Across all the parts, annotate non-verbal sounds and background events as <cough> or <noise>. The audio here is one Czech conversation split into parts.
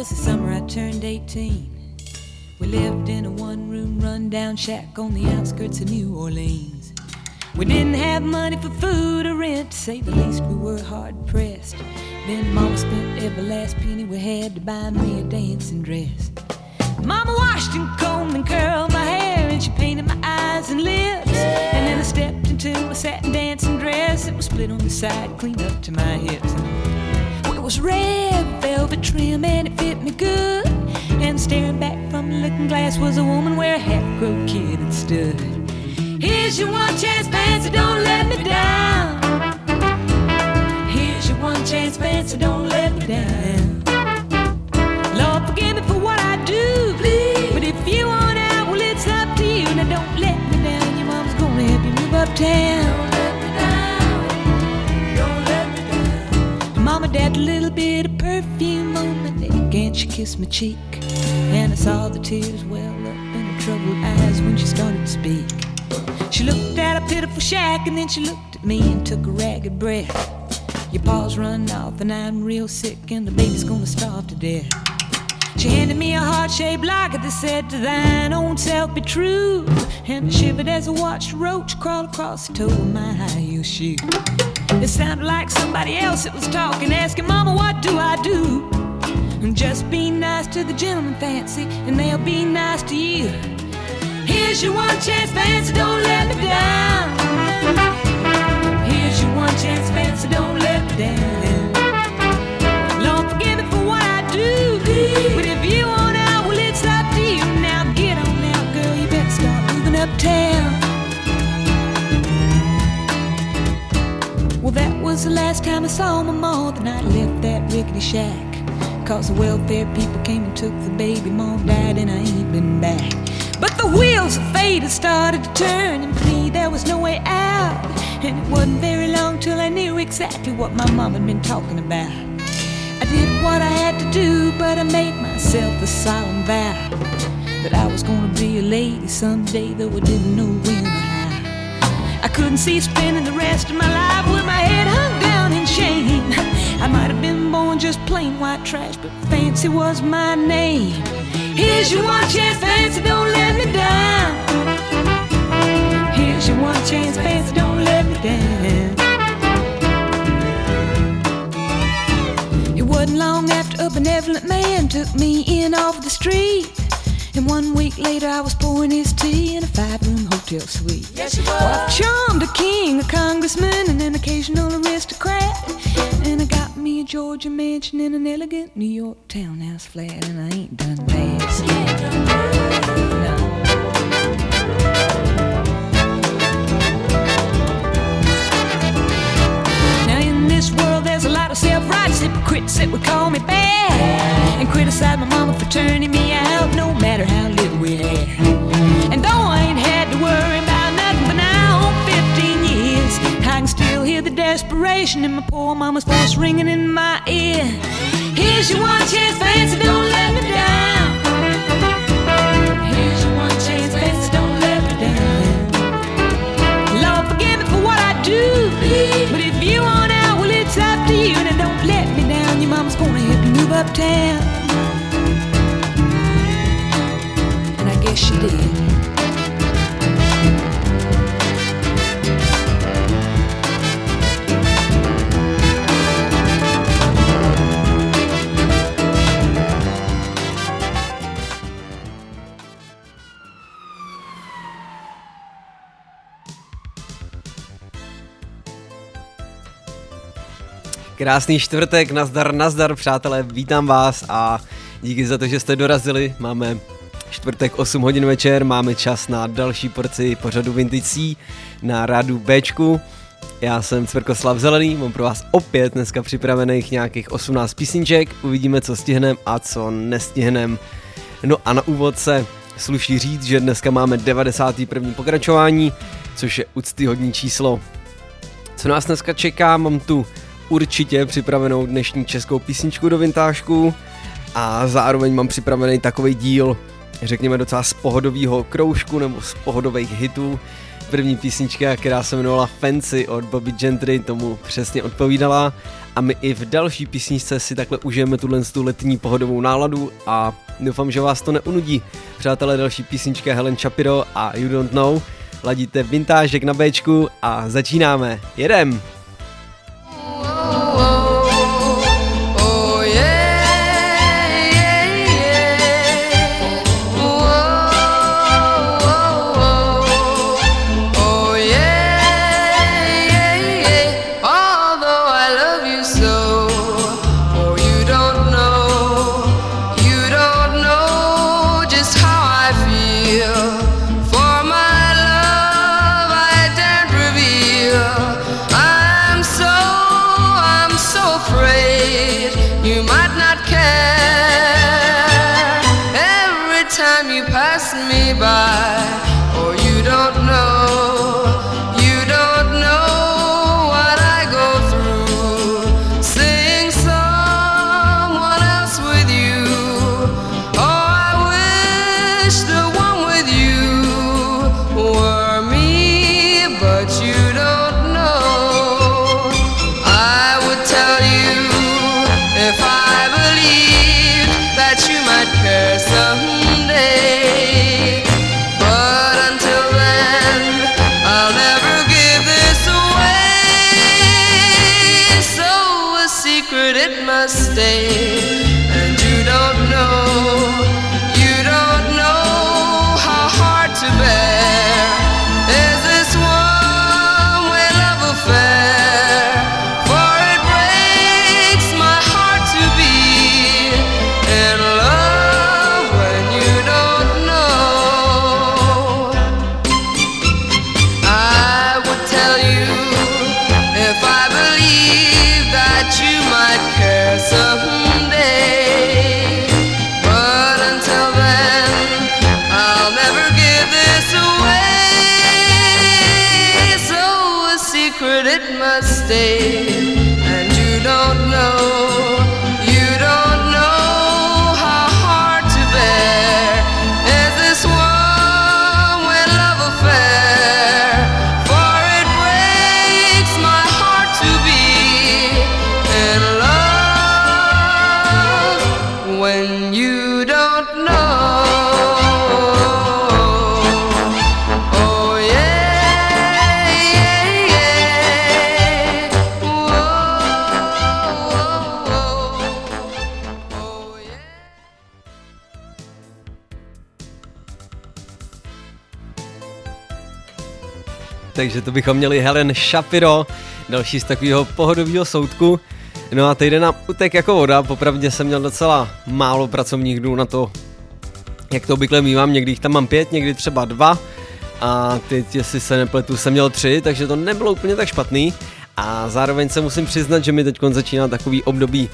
was the summer I turned 18. We lived in a one room rundown shack on the outskirts of New Orleans. We didn't have money for food or rent, to say the least, we were hard pressed. Then Mama spent every last penny we had to buy me a dancing dress. Mama washed and combed and curled my hair, and she painted my eyes and lips. And then I stepped into a satin dancing dress. It was split on the side, clean up to my hips. Was red velvet trim, and it fit me good. And staring back from the looking glass was a woman where a half-grown kid had stood. Here's your one chance, fancy, don't let me down. Here's your one chance, fancy, don't let me down. Lord, forgive me for what I do. Please. But if you want out, well, it's up to you. Now, don't let me down. Your mom's gonna help you move uptown. A little bit of perfume on my neck, and she kissed my cheek. And I saw the tears well up in her troubled eyes when she started to speak. She looked at a pitiful shack, and then she looked at me and took a ragged breath. Your paws run off, and I'm real sick, and the baby's gonna starve to death. She handed me a heart-shaped locket that said, To thine own self be true. And I shivered as I watched a roach crawl across the toe of my high-heel shoe. It sounded like somebody else that was talking, asking, Mama, what do I do? And just be nice to the gentleman, fancy, and they'll be nice to you. Here's your one chance, fancy, don't let me down. Here's your one chance, fancy, don't let me down. Lord, forgive me for what I do. But if you want out, well, it's up to you. Now get on out, girl. You. Time I saw my mom. Then I left that rickety shack. Cause the welfare people came and took the baby. Mom died and I ain't been back. But the wheels of fate had started to turn, and me there was no way out. And it wasn't very long till I knew exactly what my mom had been talking about. I did what I had to do, but I made myself a solemn vow that I was gonna be a lady someday, though I didn't know when or how. I couldn't see spending the rest of my life with my head hung might have been born just plain white trash, but fancy was my name. Here's your one chance, fancy, don't let me down. Here's your one chance, fancy, don't let me down. It wasn't long after a benevolent man took me in off the street. And one week later, I was pouring his tea in a five room hotel suite. Yes, you were. Well, I've charmed a king, a congressman, and an occasional aristocrat. Georgia mansion in an elegant New York townhouse flat, and I ain't done that. Now in this world there's a lot of self-righteous hypocrites that would call me bad And criticize my mama for turning me out no matter how little we had And though I ain't had to worry I can still hear the desperation in my poor mama's voice ringing in my ear Here's your one chance, fancy, don't let me down Here's your one chance, fancy, don't let me down Lord, forgive for what I do. But if you want out, well, it's up to you. Now don't let me down. Your mama's gonna help you move uptown. Krásný čtvrtek, nazdar, nazdar, přátelé, vítám vás a díky za to, že jste dorazili. Máme čtvrtek 8 hodin večer, máme čas na další porci pořadu Vintage C na rádu Bčku. Já jsem Cvrkoslav Zelený, mám pro vás opět dneska připravených nějakých 18 písniček, uvidíme, co stihnem a co nestihnem. No a na úvod se sluší říct, že dneska máme 91. pokračování, což je úctyhodní číslo. Co nás dneska čeká, mám tu určitě připravenou dnešní českou písničku do vintážku a zároveň mám připravený takový díl, řekněme docela z pohodového kroužku nebo z pohodových hitů. První písnička, která se jmenovala Fancy od Bobby Gentry, tomu přesně odpovídala a my i v další písničce si takhle užijeme tuhle tu letní pohodovou náladu a doufám, že vás to neunudí. Přátelé, další písnička Helen Shapiro a You Don't Know. Ladíte vintážek na Bčku a začínáme. Jedem! oh. oh, oh. Takže to bychom měli Helen Shapiro, další z takového pohodového soudku. No a týden nám utek jako voda, popravdě jsem měl docela málo pracovních dnů na to, jak to obvykle mývám, někdy jich tam mám pět, někdy třeba dva a teď, jestli se nepletu, jsem měl tři, takže to nebylo úplně tak špatný a zároveň se musím přiznat, že mi teď začíná takový období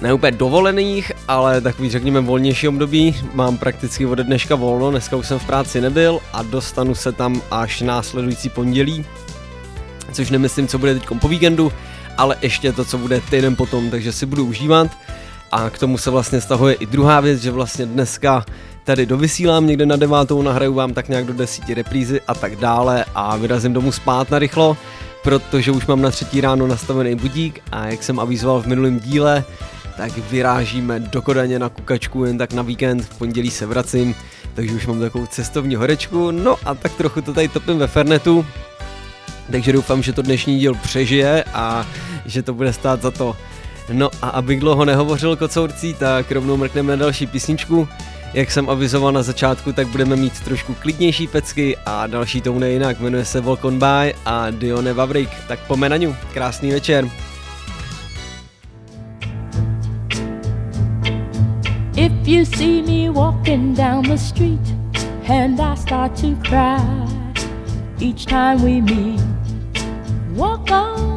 ne úplně dovolených, ale takový řekněme volnější období. Mám prakticky od dneška volno, dneska už jsem v práci nebyl a dostanu se tam až následující pondělí, což nemyslím, co bude teď po víkendu, ale ještě to, co bude týden potom, takže si budu užívat. A k tomu se vlastně stahuje i druhá věc, že vlastně dneska tady dovysílám někde na devátou, nahraju vám tak nějak do desíti reprízy a tak dále a vyrazím domů spát na rychlo, protože už mám na třetí ráno nastavený budík a jak jsem avizoval v minulém díle, tak vyrážíme do Kodaně na kukačku jen tak na víkend, v pondělí se vracím, takže už mám takovou cestovní horečku, no a tak trochu to tady topím ve Fernetu, takže doufám, že to dnešní díl přežije a že to bude stát za to. No a abych dlouho nehovořil kocourcí, tak rovnou mrkneme na další písničku. Jak jsem avizoval na začátku, tak budeme mít trošku klidnější pecky a další to bude jinak. Jmenuje se Volkon By a Dione Vavrik. Tak po na Krásný večer. If you see me walking down the street and I start to cry each time we meet, walk on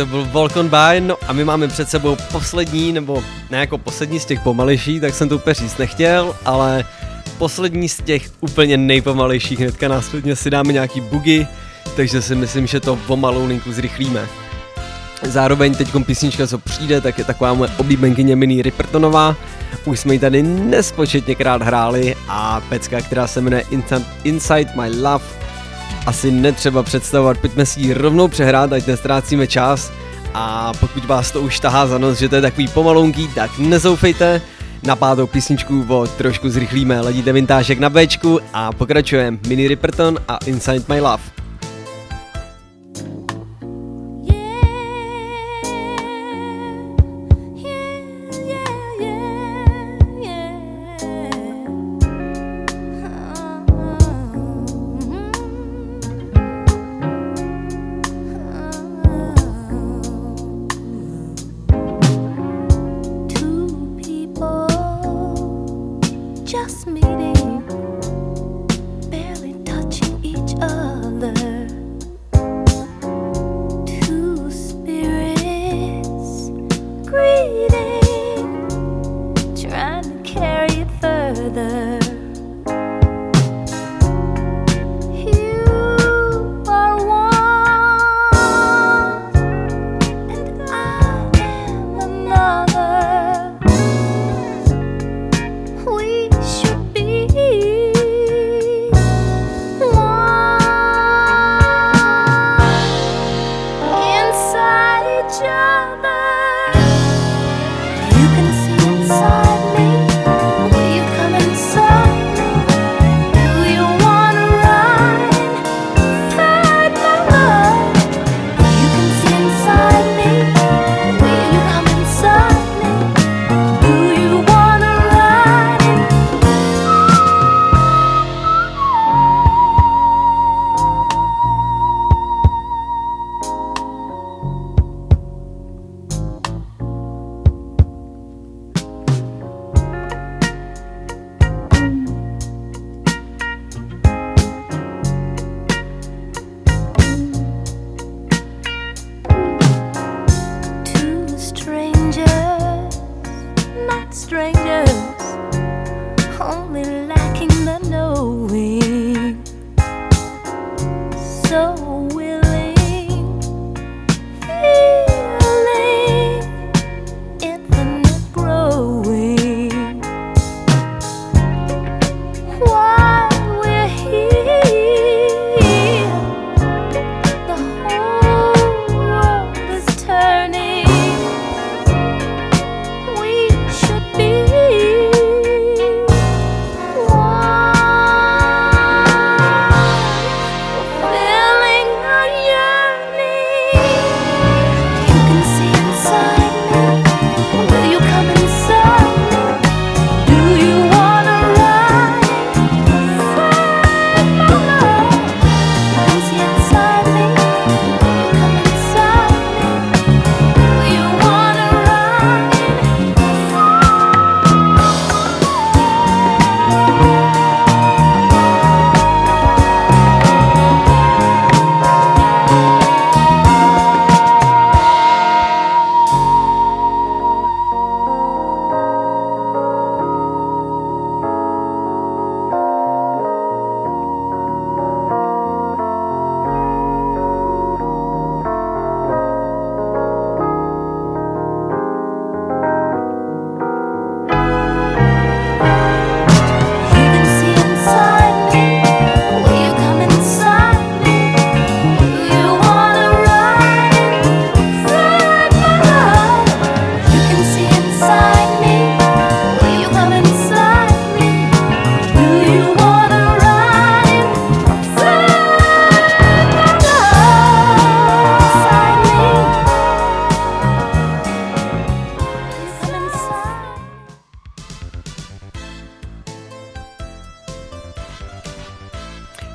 to byl Volcon By, no a my máme před sebou poslední, nebo ne jako poslední z těch pomalejších, tak jsem to úplně říct nechtěl, ale poslední z těch úplně nejpomalejších, hnedka následně si dáme nějaký bugy, takže si myslím, že to pomalou linku zrychlíme. Zároveň teď písnička, co přijde, tak je taková moje oblíbenkyně Mini Rippertonová. Už jsme ji tady nespočetněkrát hráli a pecka, která se jmenuje Inside My Love, asi netřeba představovat, pojďme si ji rovnou přehrát, ať nestrácíme čas. A pokud vás to už tahá za nos, že to je takový pomalonký, tak nezoufejte, na pátou písničku o trošku zrychlíme, ledíte vintážek na Bčku a pokračujeme Mini Ripperton a Inside My Love.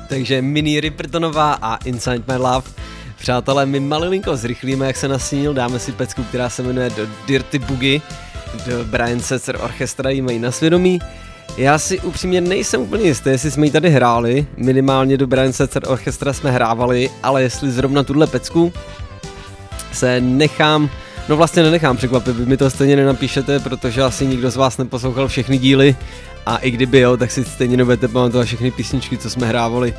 Takže Mini Rippertonová a Inside My Love. Přátelé, my malilinko zrychlíme, jak se nasínil, dáme si pecku, která se jmenuje do Dirty Boogie, do Brian Setzer Orchestra, jí mají na svědomí. Já si upřímně nejsem úplně jistý, jestli jsme ji tady hráli, minimálně do Brian Setzer Orchestra jsme hrávali, ale jestli zrovna tuhle pecku, se nechám No vlastně nenechám překvapit, vy mi to stejně nenapíšete, protože asi nikdo z vás neposlouchal všechny díly a i kdyby jo, tak si stejně nebudete pamatovat všechny písničky, co jsme hrávali.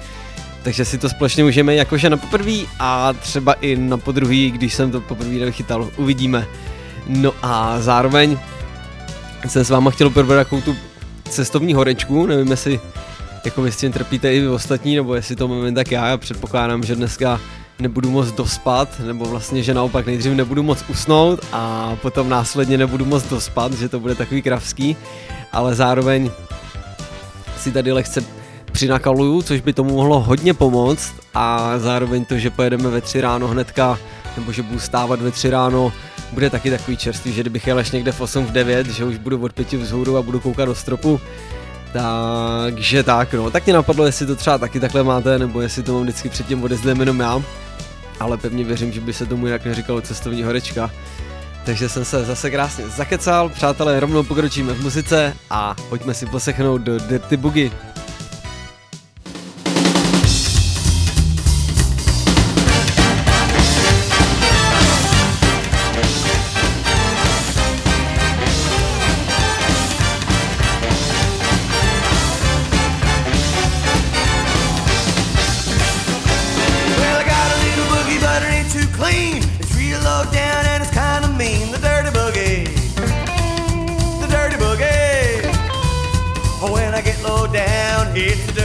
Takže si to společně můžeme jakože na poprvý a třeba i na podruhý, když jsem to poprvé nechytal, uvidíme. No a zároveň jsem s váma chtěl probrat takovou tu cestovní horečku, nevím jestli jako vy s tím trpíte i vy ostatní, nebo jestli to moment tak já, já předpokládám, že dneska nebudu moc dospat, nebo vlastně, že naopak nejdřív nebudu moc usnout a potom následně nebudu moc dospat, že to bude takový kravský, ale zároveň si tady lehce přinakaluju, což by tomu mohlo hodně pomoct a zároveň to, že pojedeme ve tři ráno hnedka, nebo že budu stávat ve tři ráno, bude taky takový čerstvý, že kdybych jel až někde v 8 v 9, že už budu od pěti vzhůru a budu koukat do stropu, takže tak, no, tak mě napadlo, jestli to třeba taky takhle máte, nebo jestli to mám vždycky předtím odezlem jenom já, ale pevně věřím, že by se tomu jinak neříkalo cestovní horečka. Takže jsem se zase krásně zakecal, přátelé, rovnou pokročíme v muzice a pojďme si poslechnout do Dirty Boogie. It's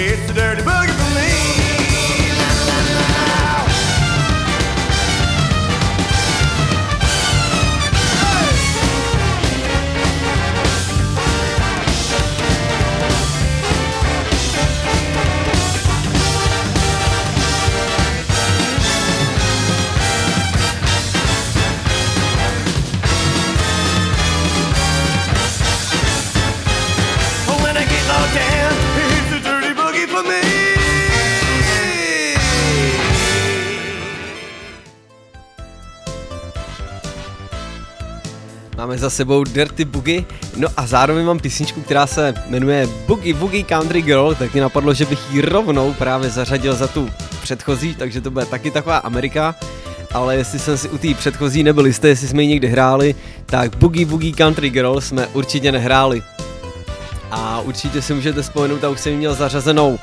It's a Dirty Boogie. Máme za sebou Dirty Boogie, no a zároveň mám písničku, která se jmenuje Boogie Boogie Country Girl, tak mi napadlo, že bych ji rovnou právě zařadil za tu předchozí, takže to bude taky taková Amerika, ale jestli jsem si u té předchozí nebyl jistý, jestli jsme ji někdy hráli, tak Boogie Boogie Country Girl jsme určitě nehráli. A určitě si můžete vzpomenout, a už jsem měl zařazenou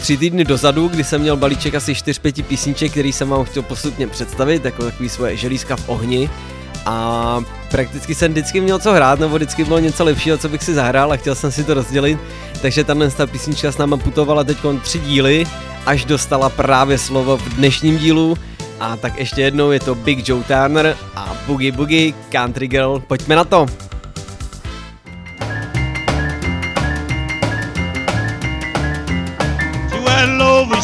tři týdny dozadu, kdy jsem měl balíček asi 4-5 písniček, který jsem vám chtěl postupně představit, jako takový svoje želízka v ohni. A prakticky jsem vždycky měl co hrát, nebo vždycky bylo něco lepšího, co bych si zahrál a chtěl jsem si to rozdělit. Takže tahle ta písnička s náma putovala teď tři díly, až dostala právě slovo v dnešním dílu. a tak ještě jednou je to Big Joe Turner a Boogie Boogie Country Girl. Pojďme na to!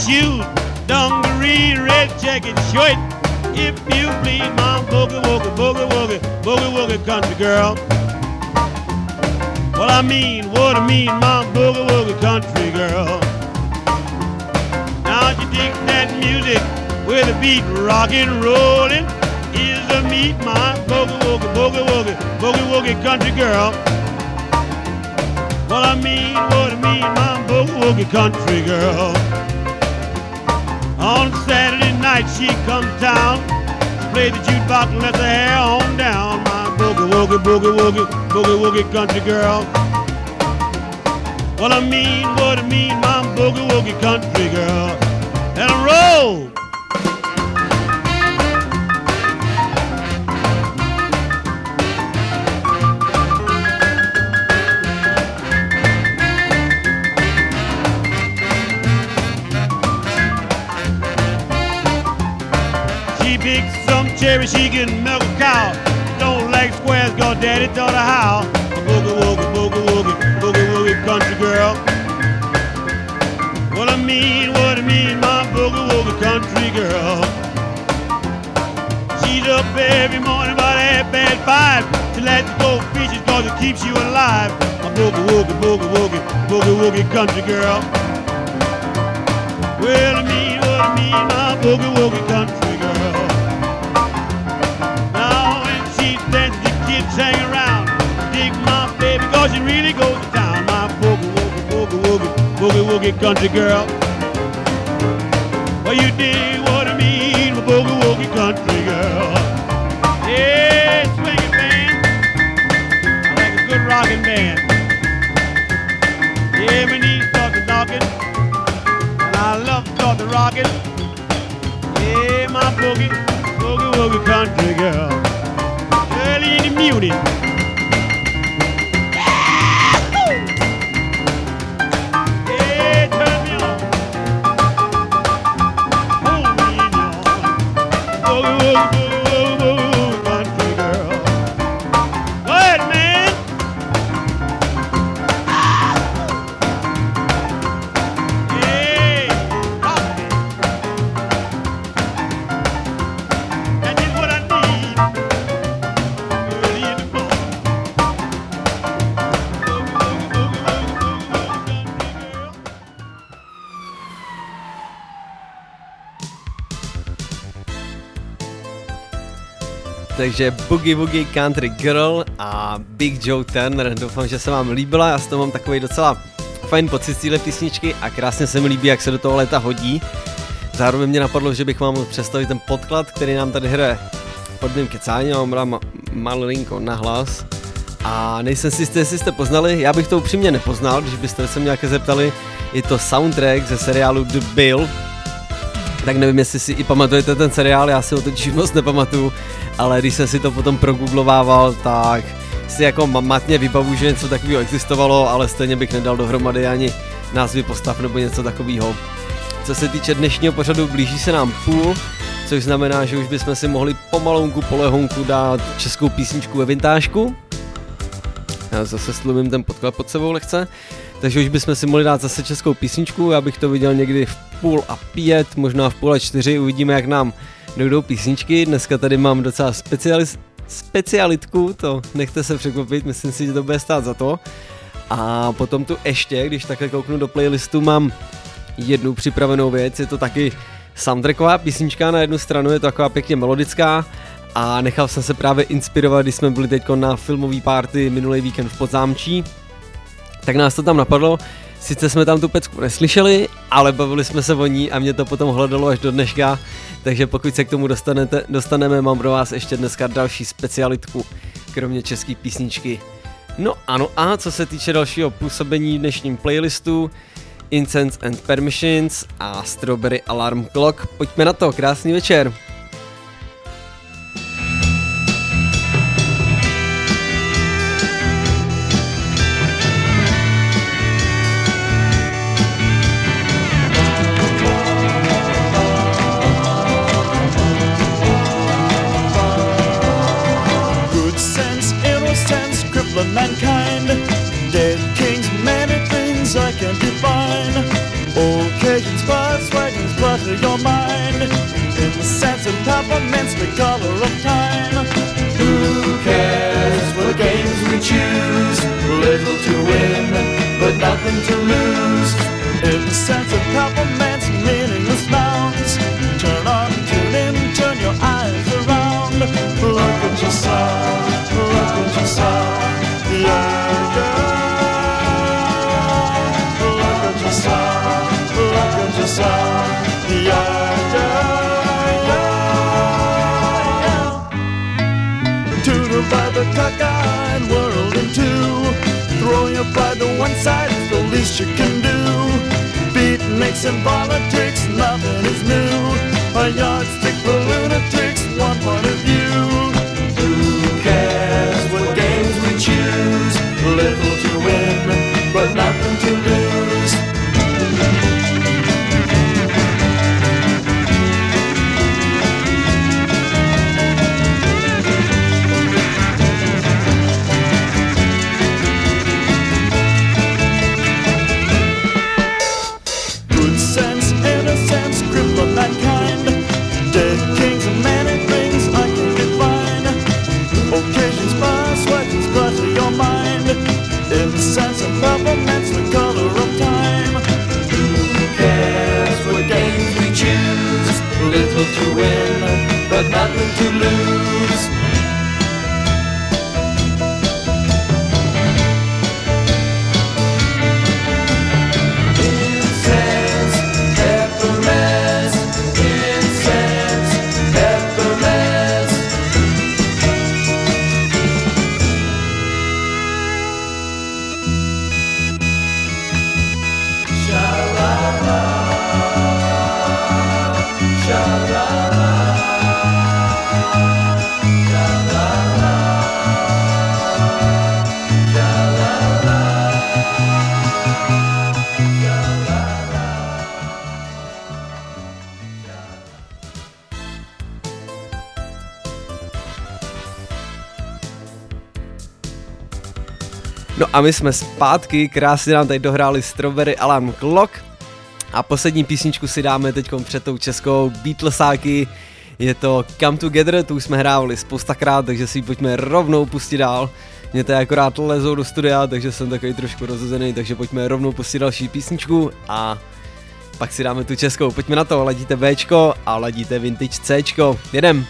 shoes, dungaree, red jacket, shirt. If you please, my boogie woogie, boogie woogie, boogie woogie country girl. Well, I mean, what I mean, my boogie woogie country girl. Now you dig that music with a beat rockin' rollin'. Is a meet my boogie woogie, boogie woogie, boogie woogie country girl. Well, I mean, what I mean, my boogie woogie country girl. On Saturday night she comes down, play the jukebox and let the hair on down. My boogie woogie boogie woogie boogie woogie country girl. What I mean, what I mean, my boogie woogie country girl. And roll. Cherry, she can milk a cow. Don't like squares, cause daddy taught her how. A boogie woogie, boogie woogie, boogie woogie country girl. What I mean, what I mean, my boogie woogie country girl. She's up every morning about half past five to let you go fishing cause it keeps you alive. A boogie woogie, boogie woogie, boogie woogie country girl. Well, I mean, what I mean, my boogie woogie country cause she really goes to town. My boogie, woogie, boogie, woogie, boogie, woogie country girl. Well, you dig what I mean, my boogie, woogie country girl. Yeah, swinging band. I like a good rocking band. Yeah, my knees start to knocking. And I love to start to rocking. Yeah, my boogie, boogie, woogie country girl early in the morning. Takže Boogie Woogie Country Girl a Big Joe Turner. Doufám, že se vám líbila, já s tom mám takový docela fajn pocit z téhle písničky a krásně se mi líbí, jak se do toho léta hodí. Zároveň mě napadlo, že bych vám mohl představit ten podklad, který nám tady hraje pod mým kecáním, mám brám malinko na hlas. A nejsem si jistý, jestli jste poznali, já bych to upřímně nepoznal, když byste se mě nějaké zeptali. Je to soundtrack ze seriálu The Bill, tak nevím, jestli si i pamatujete ten seriál, já si ho totiž moc nepamatuju, ale když jsem si to potom progooglovával, tak si jako matně vybavu, že něco takového existovalo, ale stejně bych nedal dohromady ani názvy postav nebo něco takového. Co se týče dnešního pořadu, blíží se nám půl, což znamená, že už bychom si mohli pomalonku, polehonku dát českou písničku ve vintážku. Já zase slumím ten podklad pod sebou lehce. Takže už bychom si mohli dát zase českou písničku, já bych to viděl někdy v půl a pět, možná v půl a čtyři, uvidíme jak nám dojdou písničky. Dneska tady mám docela specialis, specialitku, to nechte se překvapit, myslím si, že to bude stát za to. A potom tu ještě, když takhle kouknu do playlistu, mám jednu připravenou věc, je to taky soundtracková písnička na jednu stranu, je to taková pěkně melodická a nechal jsem se právě inspirovat, když jsme byli teď na filmový party minulý víkend v Podzámčí, tak nás to tam napadlo, sice jsme tam tu pecku neslyšeli, ale bavili jsme se o ní a mě to potom hledalo až do dneška, takže pokud se k tomu dostanete, dostaneme, mám pro vás ještě dneska další specialitku, kromě české písničky. No ano a co se týče dalšího působení v dnešním playlistu, Incense and Permissions a Strawberry Alarm Clock, pojďme na to, krásný večer. The color of time. Who cares what games we choose? Little to win, but nothing to lose. In the sense of peppermints, meaningless bounds. Turn on, tune in, turn your eyes around. Look at yourself, look at yourself. Yeah. The cockeyed world in two. Throw your pride to one side, it's the least you can do. Beat makes and politics, nothing is new. A yardstick for lunatics, to win, but nothing to lose. A my jsme zpátky, krásně nám tady dohráli Strawberry Alarm Clock a poslední písničku si dáme teď před tou českou Beatlesáky. Je to Come Together, tu už jsme hrávali spoustakrát, takže si ji pojďme rovnou pustit dál. Mě to akorát lezou do studia, takže jsem takový trošku rozuzený, takže pojďme rovnou pustit další písničku a pak si dáme tu českou. Pojďme na to, ladíte Bčko a ladíte Vintage Cčko. Jedem.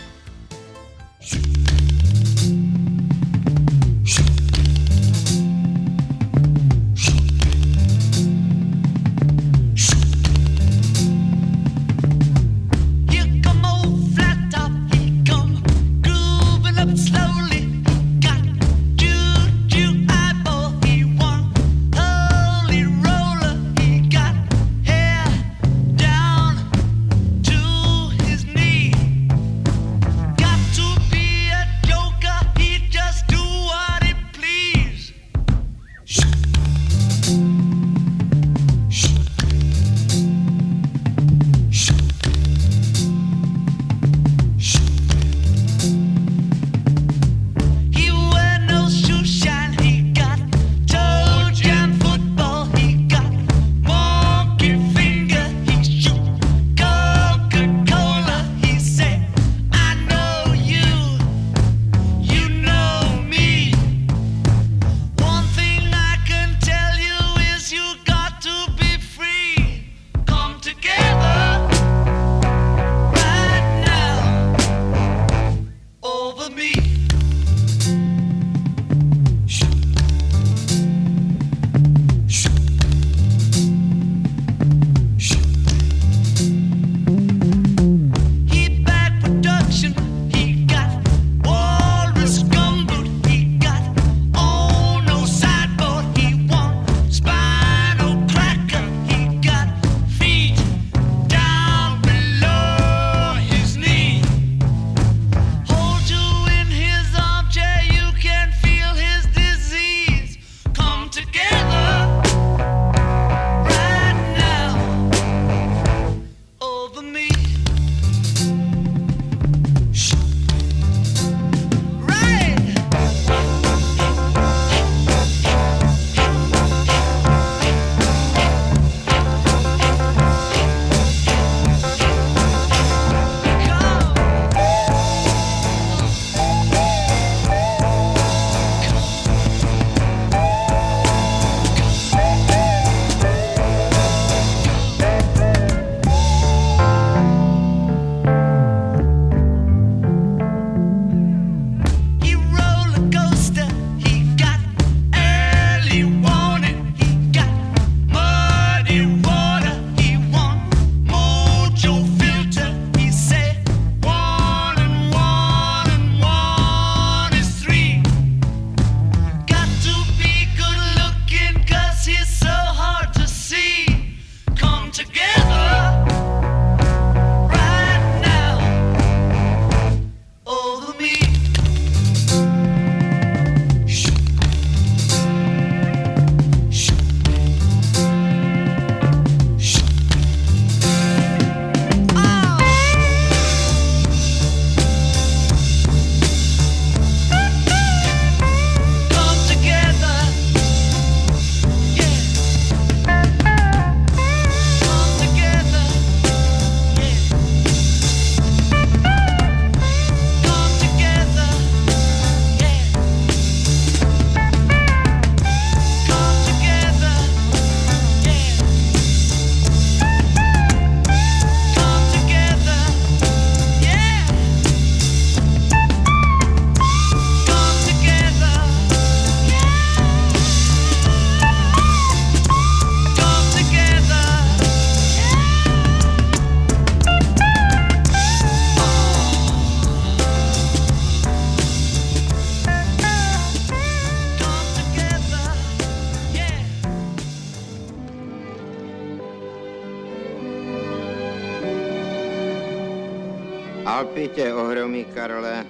Karle,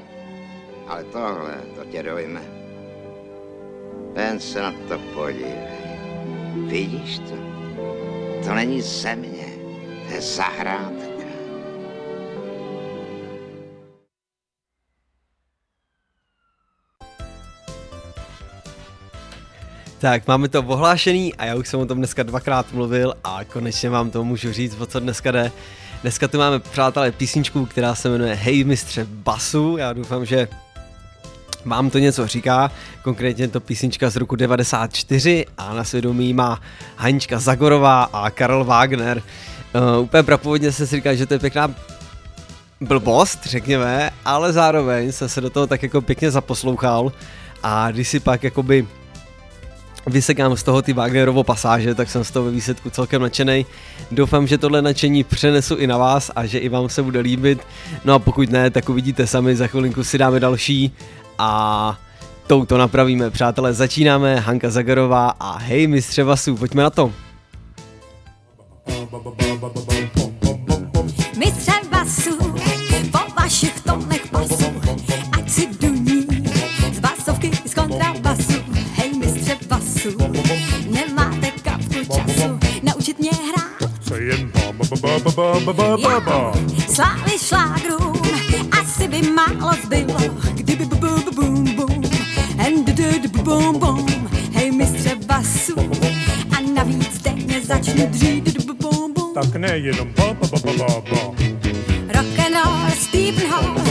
ale tohle, to tě dojme. Jen se na to podívej. Vidíš to? To není země, to je zahrádka. Tak, máme to ohlášený a já už jsem o tom dneska dvakrát mluvil a konečně vám to můžu říct, o co dneska jde. Dneska tu máme, přátelé, písničku, která se jmenuje Hej mistře basu. Já doufám, že vám to něco říká. Konkrétně to písnička z roku 94 a na svědomí má Hanička Zagorová a Karel Wagner. Uh, úplně prapovodně se si říká, že to je pěkná blbost, řekněme, ale zároveň jsem se do toho tak jako pěkně zaposlouchal a když si pak jakoby vysekám z toho ty Wagnerovo pasáže, tak jsem z toho ve výsledku celkem nadšený. Doufám, že tohle nadšení přenesu i na vás a že i vám se bude líbit. No a pokud ne, tak uvidíte sami, za chvilinku si dáme další a touto napravíme. Přátelé, začínáme, Hanka Zagarová a hej mistře Vasu, pojďme na to. Mistře basu, po vašich tónech pasu, ba ba ba ba ba. Sláli šlágrům, asi by málo zbylo, kdyby bu bu bu bum bum, and du du du bum bum. Hej mistře basu, a navíc denně začnu dřít du bu bum bum. Tak nejenom ba ba ba ba ba ba. Rock and roll, Stephen Hall,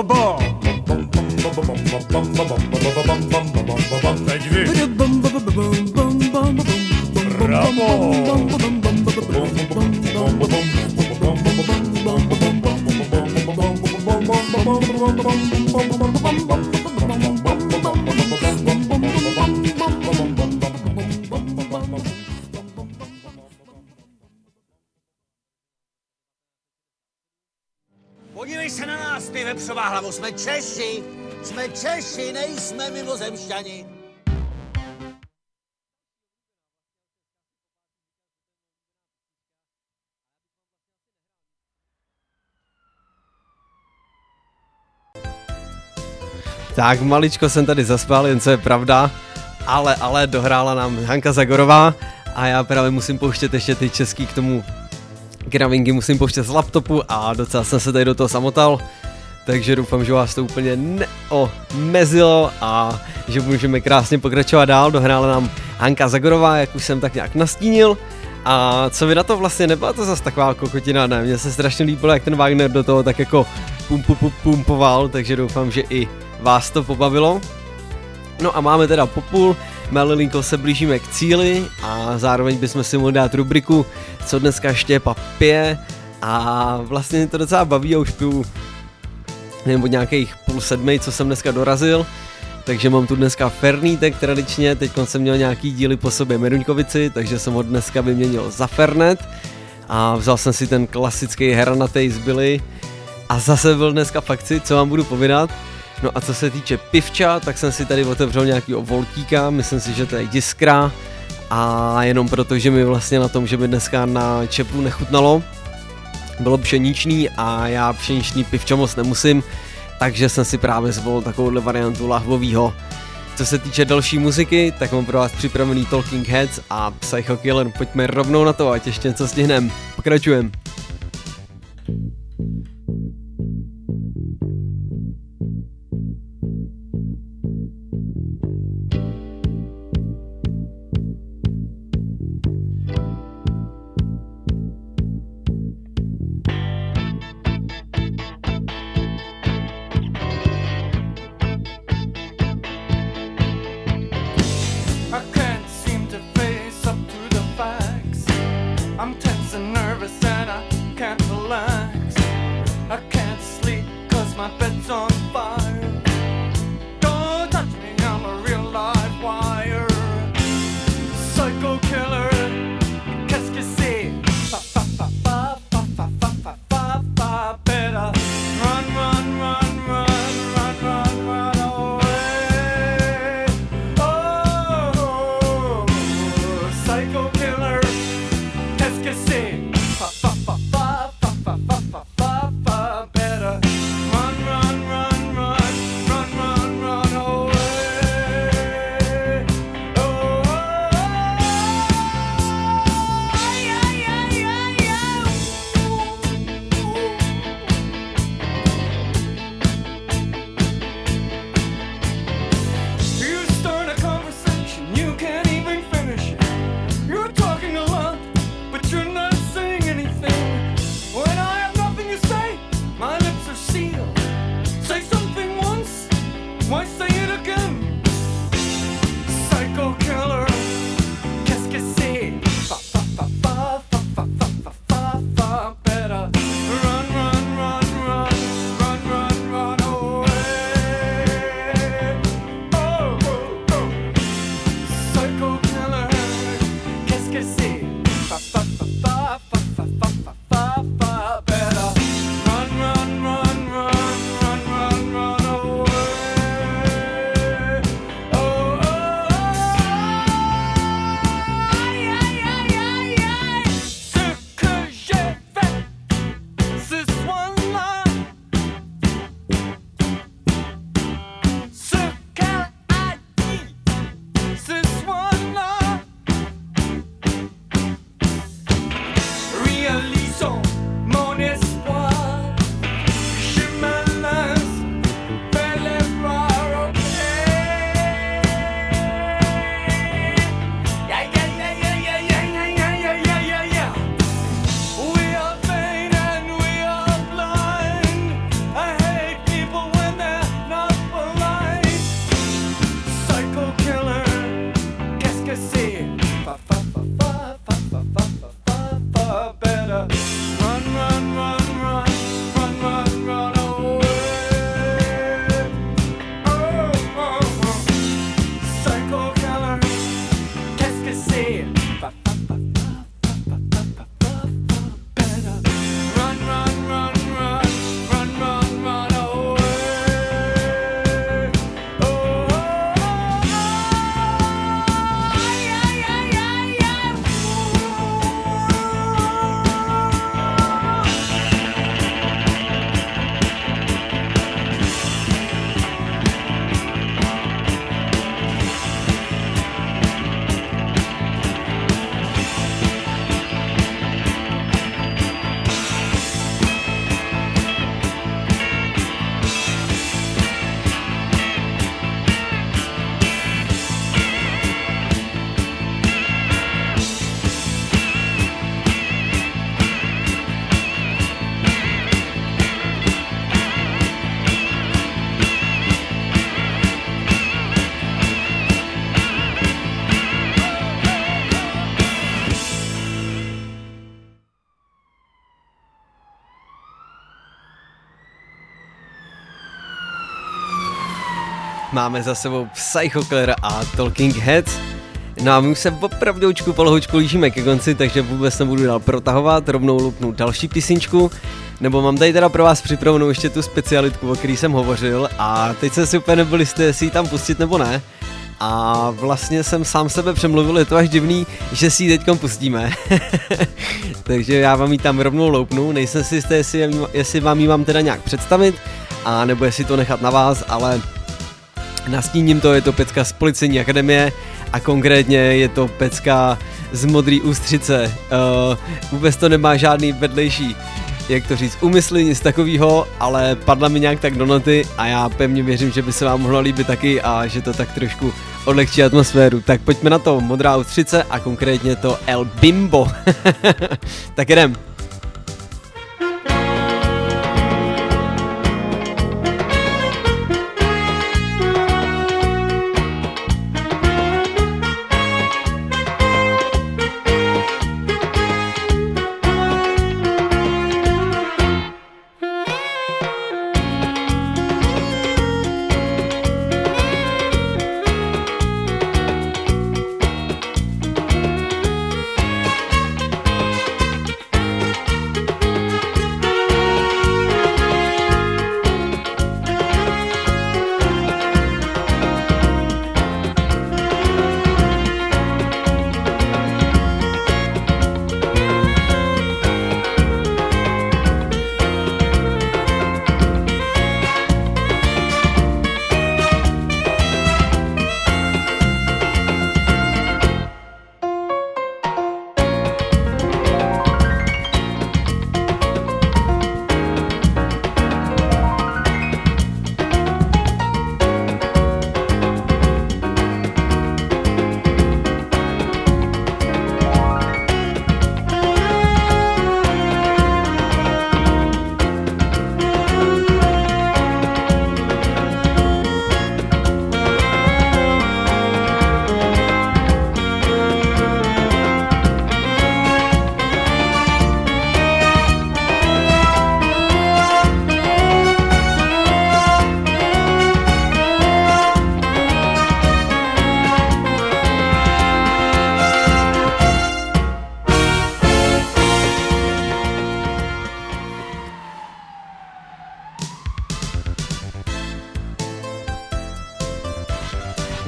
for boy. Jsme Češi, jsme Češi, nejsme mimozemšťani. Tak maličko jsem tady zaspal, jen co je pravda, ale, ale dohrála nám Hanka Zagorová a já právě musím pouštět ještě ty český k tomu gravingy, musím pouštět z laptopu a docela jsem se tady do toho samotal, takže doufám, že vás to úplně neomezilo a že můžeme krásně pokračovat dál. Dohrála nám Hanka Zagorová, jak už jsem tak nějak nastínil. A co vy na to vlastně nebyla to zase taková kokotina, ne? Mně se strašně líbilo, jak ten Wagner do toho tak jako pum, pum, pum, pumpoval, takže doufám, že i vás to pobavilo. No a máme teda popul, malilinko se blížíme k cíli a zároveň bychom si mohli dát rubriku, co dneska Štěpa pije a vlastně to docela baví a už piju nevím, od nějakých půl sedmi, co jsem dneska dorazil, takže mám tu dneska Fernítek tradičně, teď jsem měl nějaký díly po sobě Meruňkovici, takže jsem ho dneska vyměnil za Fernet. A vzal jsem si ten klasický heranatej z Billy. A zase byl dneska fakci, co vám budu povídat. No a co se týče pivča, tak jsem si tady otevřel nějaký voltíka, myslím si, že to je diskra a jenom proto, že mi vlastně na tom, že mi dneska na čepu nechutnalo, bylo pšeničný a já pšeniční pivčo moc nemusím, takže jsem si právě zvolil takovouhle variantu lahvovýho. Co se týče další muziky, tak mám pro vás připravený Talking Heads a Psycho Killer. Pojďme rovnou na to, ať ještě něco stihneme. Pokračujeme. máme za sebou Psycho Killer a Talking Heads. No a my už se opravdu polohočku lížíme ke konci, takže vůbec nebudu dál protahovat, rovnou lupnu další písničku. Nebo mám tady teda pro vás připravenou ještě tu specialitku, o který jsem hovořil a teď jsem si úplně nebyl jistý, jestli ji tam pustit nebo ne. A vlastně jsem sám sebe přemluvil, je to až divný, že si ji teďkom pustíme. <laughs> takže já vám ji tam rovnou loupnu, nejsem si jistý, jestli, jestli vám ji mám teda nějak představit, a nebo jestli to nechat na vás, ale Nastíním to, je to pecka z Policejní akademie a konkrétně je to pecka z Modrý ústřice. Uh, vůbec to nemá žádný vedlejší, jak to říct, úmysly, nic takového, ale padla mi nějak tak do noty a já pevně věřím, že by se vám mohlo líbit taky a že to tak trošku odlehčí atmosféru. Tak pojďme na to, Modrá ústřice a konkrétně to El Bimbo. <laughs> tak jdem.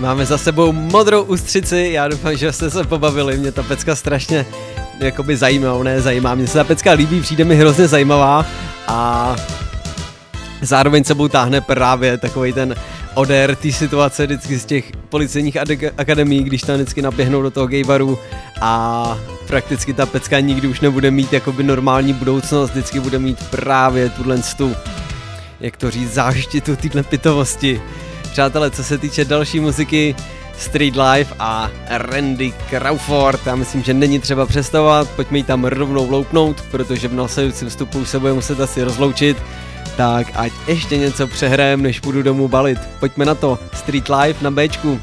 Máme za sebou modrou ústřici, já doufám, že jste se pobavili, mě ta pecka strašně jakoby zajímavá, ne zajímá, mně se ta pecka líbí, přijde mi hrozně zajímavá a zároveň sebou táhne právě takový ten odér té situace vždycky z těch policejních ade- akademií, když tam vždycky naběhnou do toho gaybaru a prakticky ta pecka nikdy už nebude mít jakoby normální budoucnost, vždycky bude mít právě tuhle tu, jak to říct, záštitu téhle pitovosti. Přátelé, co se týče další muziky, Street Life a Randy Crawford. Já myslím, že není třeba představovat, pojďme ji tam rovnou vloupnout, protože v následujícím vstupu se bude muset asi rozloučit. Tak ať ještě něco přehrajem, než půjdu domů balit. Pojďme na to, Street Life na Bčku.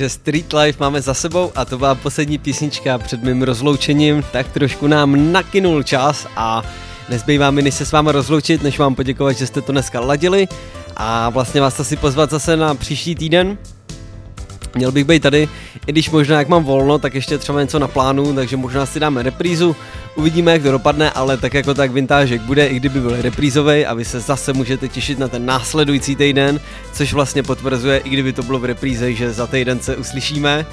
Takže Street Life máme za sebou a to byla poslední písnička před mým rozloučením, tak trošku nám nakynul čas a nezbývá mi než se s vámi rozloučit, než vám poděkovat, že jste to dneska ladili. A vlastně vás asi pozvat zase na příští týden, Měl bych být tady, i když možná jak mám volno, tak ještě třeba něco na plánu, takže možná si dáme reprízu, uvidíme jak to dopadne, ale tak jako tak vintážek bude, i kdyby byl reprízový a vy se zase můžete těšit na ten následující týden, což vlastně potvrzuje, i kdyby to bylo v repríze, že za týden se uslyšíme.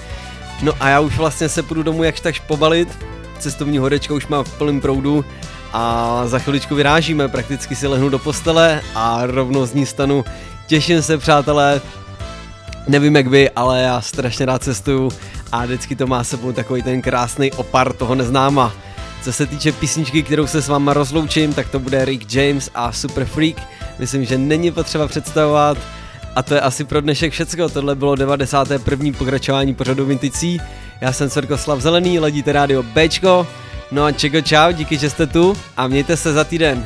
No a já už vlastně se půjdu domů jakž takž pobalit, cestovní horečka už má v plném proudu a za chviličku vyrážíme, prakticky si lehnu do postele a rovnou z ní stanu. Těším se přátelé, Nevím jak vy, ale já strašně rád cestuju a vždycky to má sebou takový ten krásný opar toho neznáma. Co se týče písničky, kterou se s váma rozloučím, tak to bude Rick James a Super Freak. Myslím, že není potřeba představovat. A to je asi pro dnešek všecko. Tohle bylo 91. pokračování pořadu Vinticí. Já jsem Svrkoslav Zelený, ledíte rádio Bčko. No a čeko čau, díky, že jste tu a mějte se za týden.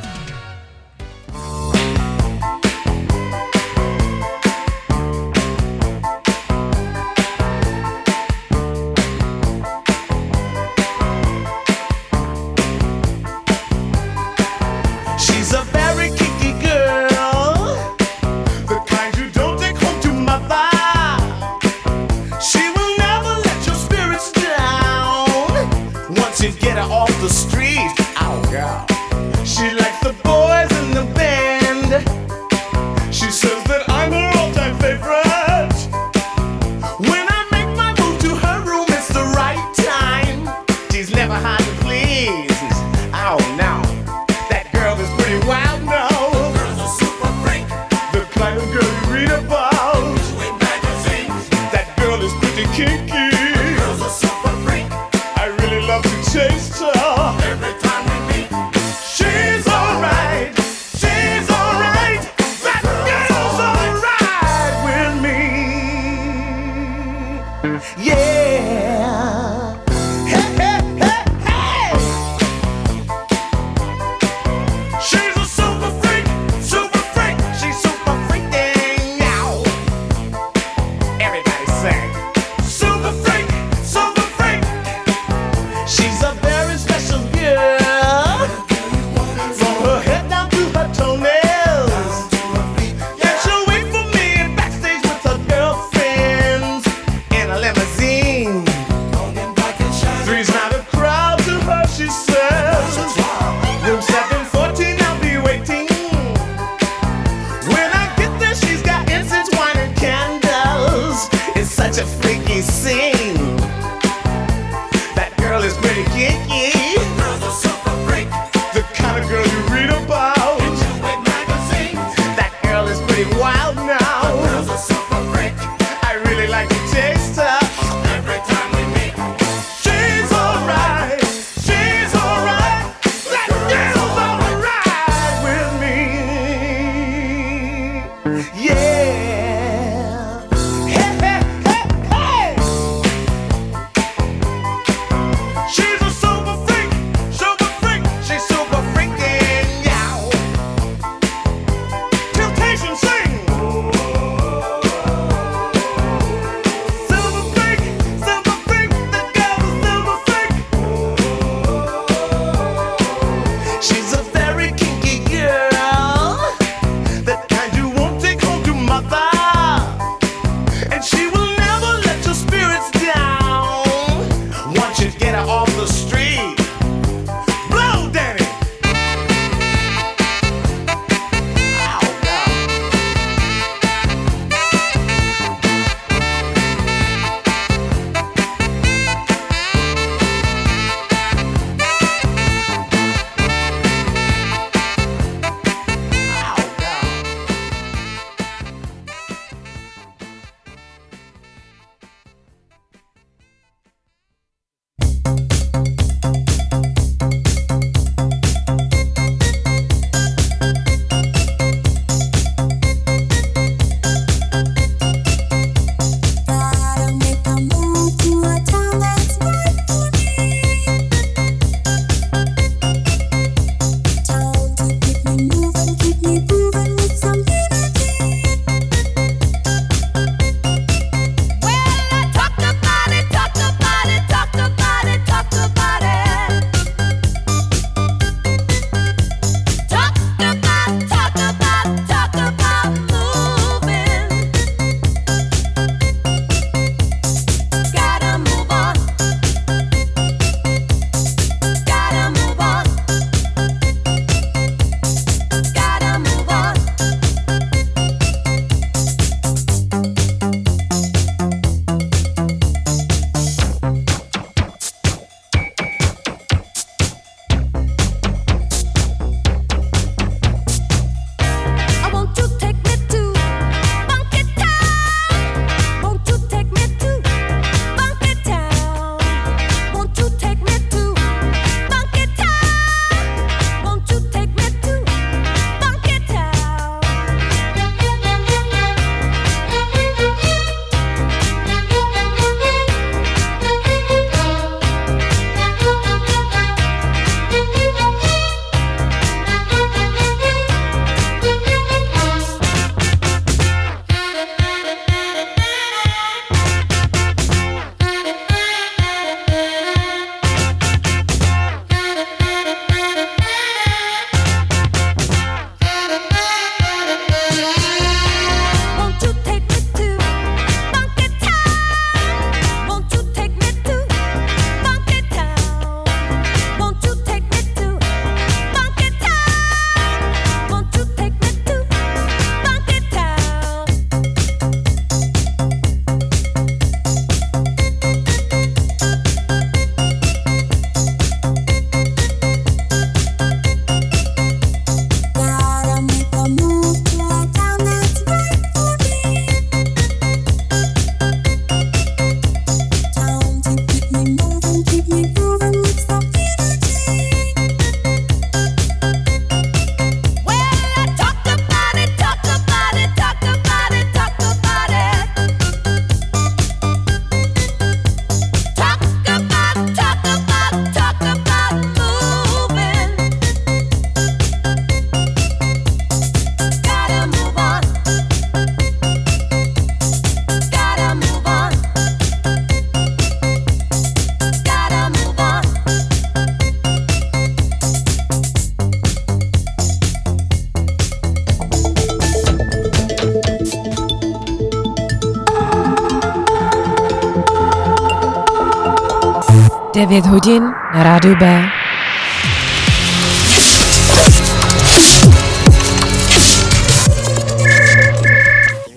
9 hodin na rádiu B.